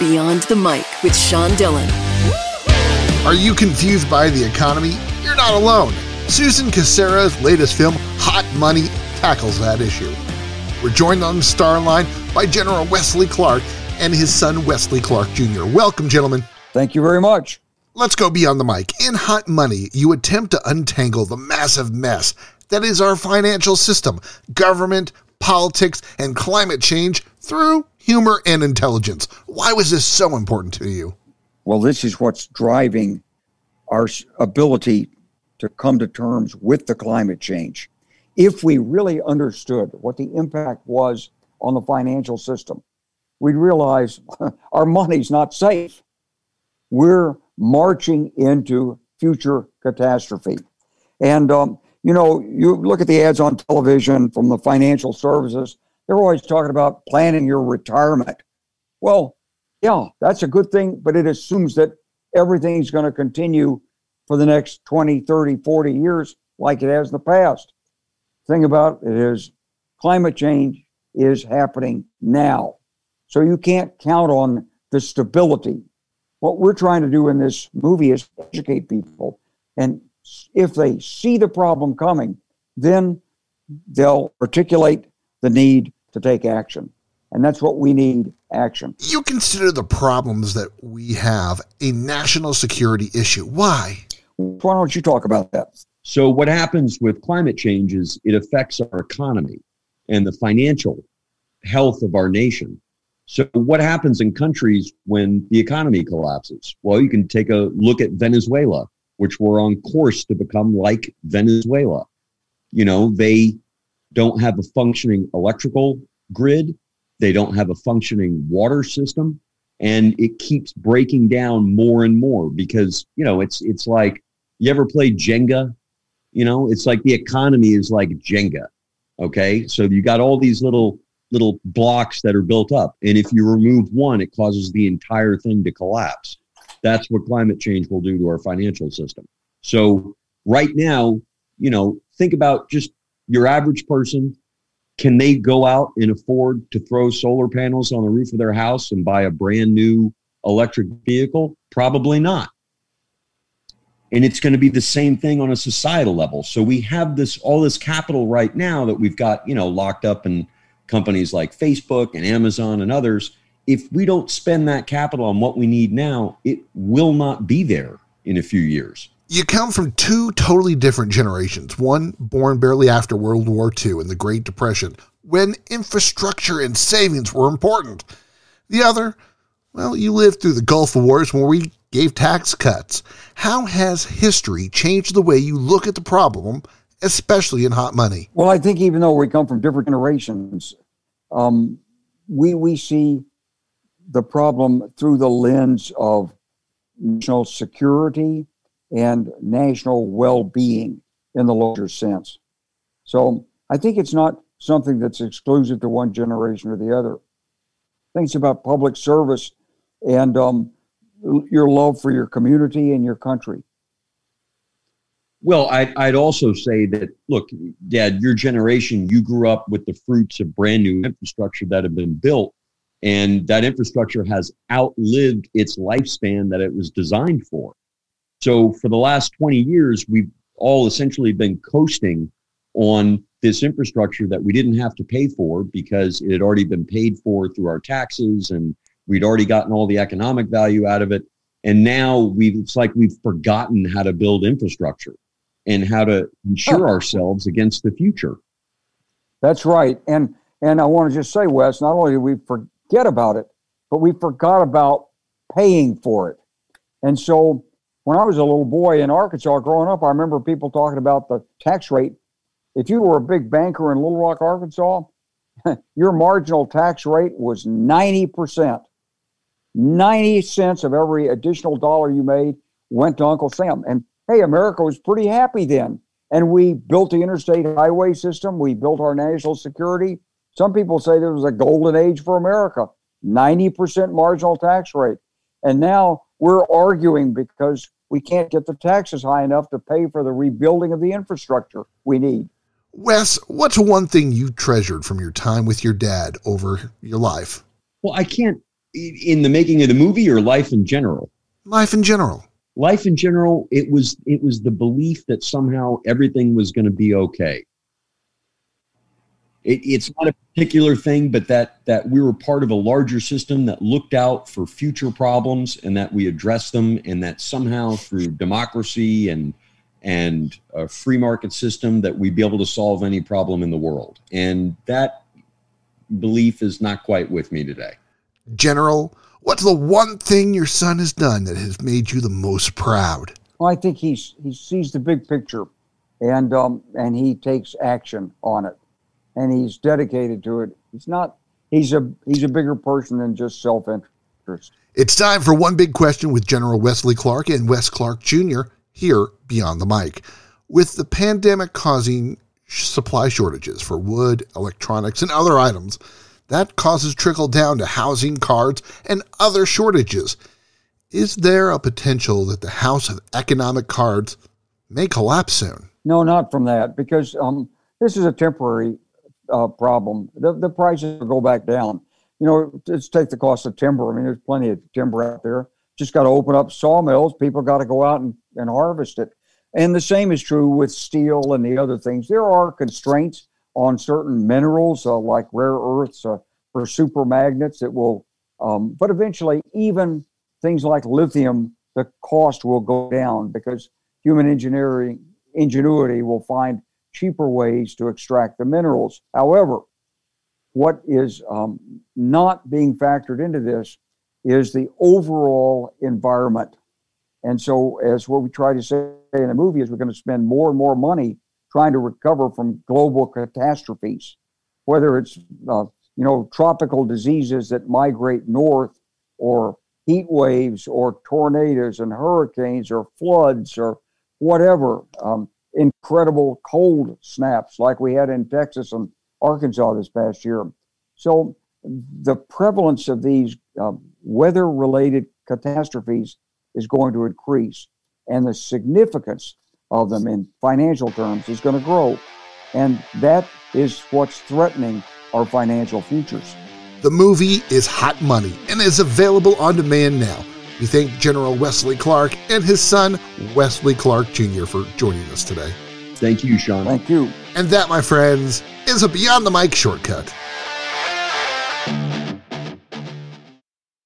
Beyond the Mic with Sean Dillon. Are you confused by the economy? You're not alone. Susan Kucera's latest film, Hot Money, tackles that issue. We're joined on the star line by General Wesley Clark and his son Wesley Clark Jr. Welcome, gentlemen. Thank you very much. Let's go beyond the mic. In Hot Money, you attempt to untangle the massive mess that is our financial system, government, politics, and climate change through humor and intelligence. Why was this so important to you? Well, this is what's driving our ability to come to terms with the climate change. If we really understood what the impact was on the financial system, we'd realize our money's not safe. We're marching into future catastrophe. And, um, you know, you look at the ads on television from the financial services, they're always talking about planning your retirement. Well, yeah, that's a good thing, but it assumes that everything's going to continue for the next 20, 30, 40 years like it has in the past. The thing about it is climate change is happening now. So you can't count on the stability. What we're trying to do in this movie is educate people. And if they see the problem coming, then they'll articulate the need to take action. And that's what we need action. You consider the problems that we have a national security issue. Why? Why don't you talk about that? So, what happens with climate change is it affects our economy and the financial health of our nation. So, what happens in countries when the economy collapses? Well, you can take a look at Venezuela, which we're on course to become like Venezuela. You know, they don't have a functioning electrical grid, they don't have a functioning water system, and it keeps breaking down more and more because, you know, it's it's like you ever play Jenga? You know, it's like the economy is like Jenga. Okay. So you got all these little little blocks that are built up. And if you remove one, it causes the entire thing to collapse. That's what climate change will do to our financial system. So right now, you know, think about just your average person. Can they go out and afford to throw solar panels on the roof of their house and buy a brand new electric vehicle? Probably not. And it's going to be the same thing on a societal level. So we have this all this capital right now that we've got, you know, locked up in companies like Facebook and Amazon and others if we don't spend that capital on what we need now, it will not be there in a few years. You come from two totally different generations. One born barely after World War II and the Great Depression, when infrastructure and savings were important. The other, well, you lived through the Gulf Wars when we gave tax cuts. How has history changed the way you look at the problem, especially in hot money? Well, I think even though we come from different generations, um, we we see the problem through the lens of national security and national well being in the larger sense. So I think it's not something that's exclusive to one generation or the other. Things about public service and um, your love for your community and your country. Well, I'd, I'd also say that, look, Dad, your generation, you grew up with the fruits of brand new infrastructure that have been built and that infrastructure has outlived its lifespan that it was designed for. So for the last 20 years, we've all essentially been coasting on this infrastructure that we didn't have to pay for because it had already been paid for through our taxes and we'd already gotten all the economic value out of it. And now we've, it's like we've forgotten how to build infrastructure and how to insure oh. ourselves against the future. That's right. And and I want to just say, Wes, not only did we forget about it, but we forgot about paying for it. And so when I was a little boy in Arkansas growing up, I remember people talking about the tax rate. If you were a big banker in Little Rock, Arkansas, your marginal tax rate was 90%. 90 cents of every additional dollar you made went to Uncle Sam. And hey, America was pretty happy then. And we built the interstate highway system, we built our national security, some people say there was a golden age for America, 90% marginal tax rate. And now we're arguing because we can't get the taxes high enough to pay for the rebuilding of the infrastructure we need. Wes, what's one thing you treasured from your time with your dad over your life? Well, I can't in the making of the movie or life in general? Life in general. Life in general, it was it was the belief that somehow everything was going to be okay. It, it's not a particular thing, but that that we were part of a larger system that looked out for future problems and that we addressed them, and that somehow through democracy and and a free market system that we'd be able to solve any problem in the world. And that belief is not quite with me today. General, what's the one thing your son has done that has made you the most proud? Well, I think he's he sees the big picture, and um, and he takes action on it, and he's dedicated to it. He's not. He's a he's a bigger person than just self interest. It's time for one big question with General Wesley Clark and Wes Clark Jr. here beyond the mic. With the pandemic causing supply shortages for wood, electronics, and other items, that causes trickle down to housing, cards, and other shortages. Is there a potential that the house of economic cards may collapse soon? No, not from that, because um, this is a temporary uh, problem. The, the prices will go back down. You know, let's take the cost of timber. I mean, there's plenty of timber out there. Just got to open up sawmills. People got to go out and, and harvest it. And the same is true with steel and the other things. There are constraints on certain minerals uh, like rare earths uh, for super magnets that will, um, but eventually, even things like lithium, the cost will go down because human engineering ingenuity will find cheaper ways to extract the minerals. However, what is um, not being factored into this is the overall environment. And so, as what we try to say in the movie is, we're going to spend more and more money trying to recover from global catastrophes, whether it's uh, you know tropical diseases that migrate north, or heat waves, or tornadoes and hurricanes, or floods, or whatever. Um, incredible cold snaps like we had in Texas and Arkansas this past year. So the prevalence of these uh, weather-related catastrophes is going to increase, and the significance of them in financial terms is going to grow. And that is what's threatening our financial futures. The movie is hot money and is available on demand now. We thank General Wesley Clark and his son, Wesley Clark Jr., for joining us today. Thank you, Sean. Thank you. And that, my friends, is a Beyond the Mic shortcut.